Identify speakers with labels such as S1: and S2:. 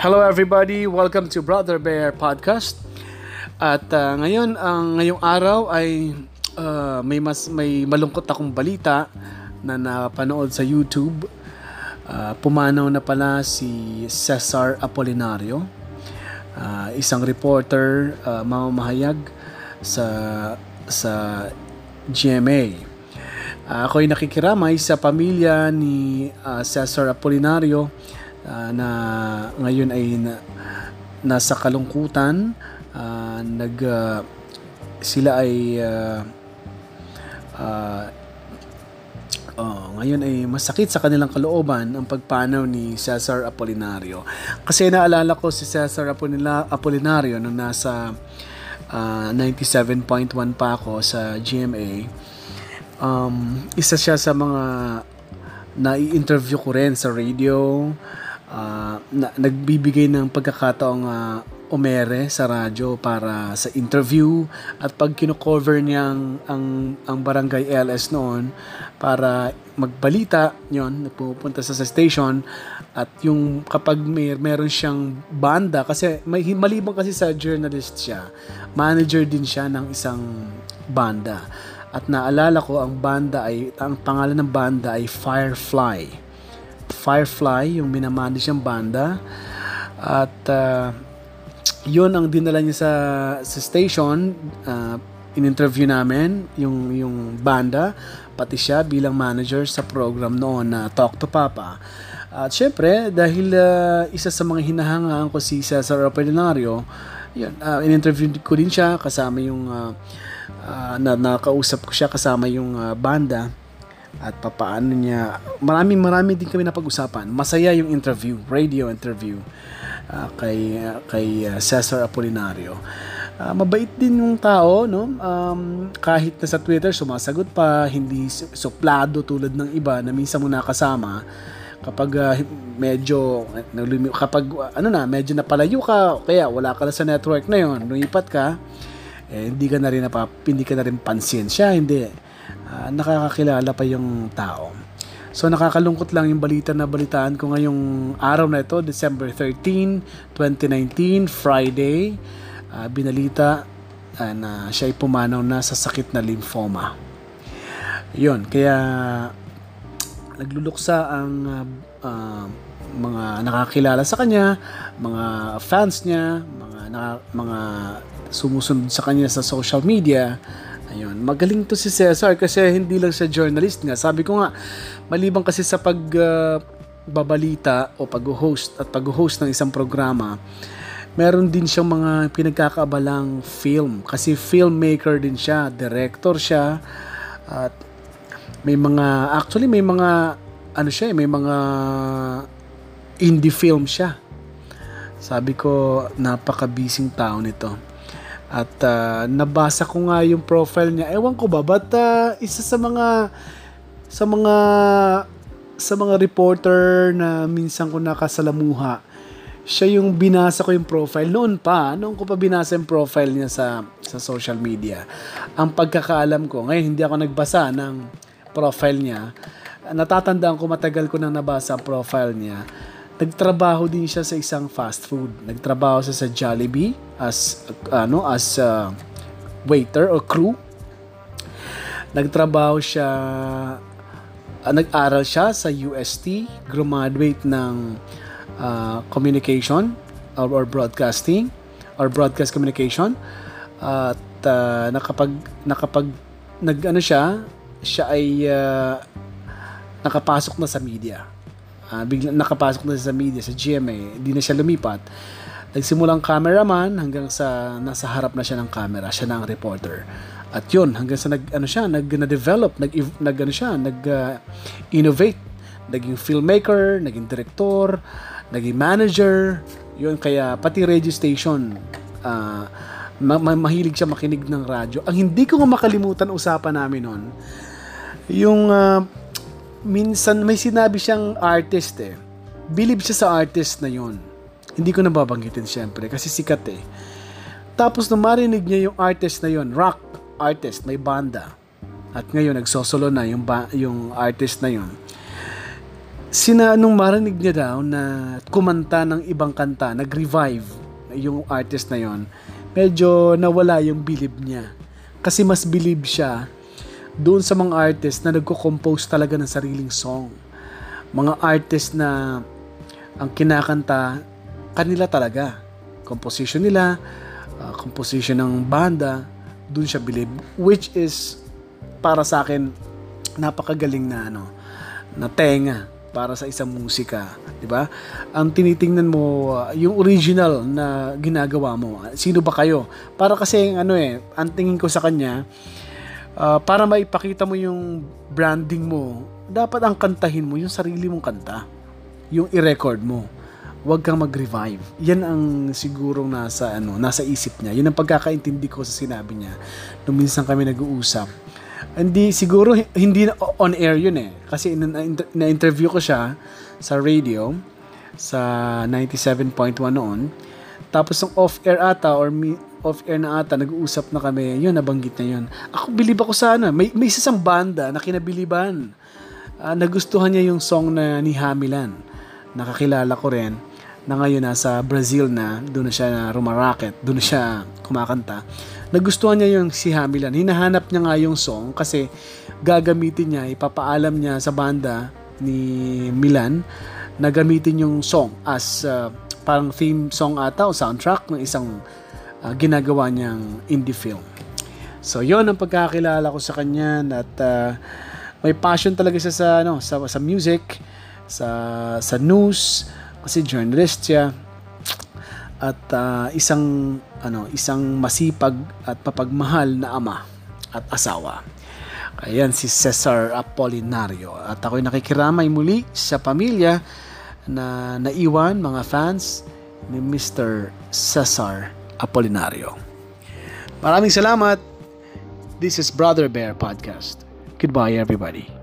S1: Hello everybody, welcome to Brother Bear Podcast. At uh, ngayon, ang ngayong araw ay uh, may mas may malungkot akong balita na napanood sa YouTube. Uh, pumanaw na pala si Cesar Apolinario, uh, isang reporter, uh, mamamahayag sa sa GMA. Uh, ako'y nakikiramay sa pamilya ni uh, Cesar Apolinario uh, na ngayon ay na, nasa kalungkutan. Uh, nag uh, sila ay uh, uh, oh, ngayon ay masakit sa kanilang kalooban ang pagpanaw ni Cesar Apolinario. Kasi naalala ko si Cesar Apolinario nung nasa uh, 97.1 pa ako sa GMA um, isa siya sa mga na-interview ko rin sa radio uh, na, nagbibigay ng pagkakataong uh, umere sa radyo para sa interview at pag kino-cover niya ang, ang, ang barangay LS noon para magbalita yon nagpupunta sa, station at yung kapag may meron siyang banda kasi may maliban kasi sa journalist siya manager din siya ng isang banda. At naalala ko ang banda ay ang pangalan ng banda ay Firefly Firefly, yung minamanage niyang banda. At uh, yun ang dinala niya sa, sa station. Uh, in-interview namin yung, yung banda, pati siya bilang manager sa program noon na Talk to Papa. At syempre, dahil uh, isa sa mga hinahangaan ko si Cesar Apolinario, yun, uh, in-interview ko din siya kasama yung uh, uh, na nakausap ko siya kasama yung uh, banda at papaano niya marami marami din kami napag-usapan. Masaya yung interview radio interview uh, kay uh, kay uh, Cesar Apolinario. Uh, mabait din yung tao no? Um, kahit na sa Twitter sumasagot pa hindi suplado tulad ng iba na minsan mo nakasama. Kapag uh, medyo kapag ano na medyo napalayo ka kaya wala ka na sa network na yon lumipat ka eh, hindi ka na rin napap, hindi ka na rin pansin siya hindi uh, nakakakilala pa yung tao. So nakakalungkot lang yung balita na balitaan ko ngayong araw na ito, December 13, 2019, Friday. Uh, binalita uh, na siya ay pumanaw na sa sakit na lymphoma. Yun, kaya nagluluksa ang uh, uh, mga nakakilala sa kanya, mga fans niya, mga naka, mga sumusunod sa kanya sa social media Ayun, magaling to si Cesar kasi hindi lang siya journalist nga. Sabi ko nga, maliban kasi sa pag uh, babalita o pag-host at pag-host ng isang programa, meron din siyang mga pinagkakaabalang film kasi filmmaker din siya, director siya at may mga actually may mga ano siya, eh, may mga indie film siya. Sabi ko, napaka-busy tao nito. At uh, nabasa ko nga yung profile niya. Ewan ko ba, but uh, isa sa mga sa mga sa mga reporter na minsan ko nakasalamuha, siya yung binasa ko yung profile noon pa, noon ko pa binasa yung profile niya sa sa social media. Ang pagkakaalam ko, ngayon hindi ako nagbasa ng profile niya. Natatandaan ko matagal ko nang nabasa ang profile niya nagtrabaho din siya sa isang fast food. Nagtrabaho siya sa Jollibee as ano as uh, waiter or crew. Nagtrabaho siya uh, nag-aral siya sa UST, graduate ng uh, communication or, or broadcasting or broadcast communication at uh, nakapag nakapag nag ano siya siya ay uh, nakapasok na sa media uh, bigla nakapasok na sa media, sa GMA, hindi na siya lumipat. Nagsimulang cameraman hanggang sa nasa harap na siya ng camera, siya na ang reporter. At yun, hanggang sa nag ano siya, nag na-develop, nag nag ano siya, nag uh, innovate, naging filmmaker, naging director, naging manager, yun kaya pati radio station uh, ma- ma- mahilig siya makinig ng radyo. Ang hindi ko makalimutan usapan namin noon, yung uh, minsan may sinabi siyang artist eh. Believe siya sa artist na yon. Hindi ko nababanggitin syempre kasi sikat eh. Tapos nung marinig niya yung artist na yon, rock artist, may banda. At ngayon nagsosolo na yung ba- yung artist na yon. sina nung marinig niya daw na kumanta ng ibang kanta, nag-revive yung artist na yon medyo nawala yung believe niya. Kasi mas believe siya doon sa mga artist na nagko-compose talaga ng sariling song. Mga artist na ang kinakanta kanila talaga. Composition nila, uh, composition ng banda, doon siya believe. Which is, para sa akin, napakagaling na ano, na tenga para sa isang musika, 'di ba? Ang tinitingnan mo uh, yung original na ginagawa mo. Sino ba kayo? Para kasi ano eh, ang tingin ko sa kanya uh, para maipakita mo yung branding mo, dapat ang kantahin mo yung sarili mong kanta. Yung i-record mo. Huwag kang mag-revive. Yan ang sigurong nasa ano, nasa isip niya. Yun ang pagkakaintindi ko sa sinabi niya nung minsan kami nag-uusap hindi siguro hindi on air yun eh kasi na-interview ko siya sa radio sa 97.1 noon tapos ng off air ata or off air na ata nag-uusap na kami. Yun nabanggit na yun. Ako bilib ako sana may may isang banda na kinabiliban. Uh, nagustuhan niya yung song na ni Hamilan. Nakakilala ko rin na ngayon nasa Brazil na doon na siya rumaraket doon na siya kumakanta. Nagustuhan niya yung si Hamilan. Hinahanap niya nga yung song kasi gagamitin niya, ipapaalam niya sa banda ni Milan na gamitin yung song as uh, parang theme song ata o soundtrack ng isang uh, ginagawa niyang indie film. So, yon ang pagkakilala ko sa kanya at uh, may passion talaga siya sa ano sa sa music, sa sa news kasi journalist siya at uh, isang ano isang masipag at papagmahal na ama at asawa. Ayan si Cesar Apolinario at ako'y nakikiramay muli sa pamilya na naiwan mga fans ni Mr. Cesar Apolinario. Maraming salamat. This is Brother Bear Podcast. Goodbye everybody.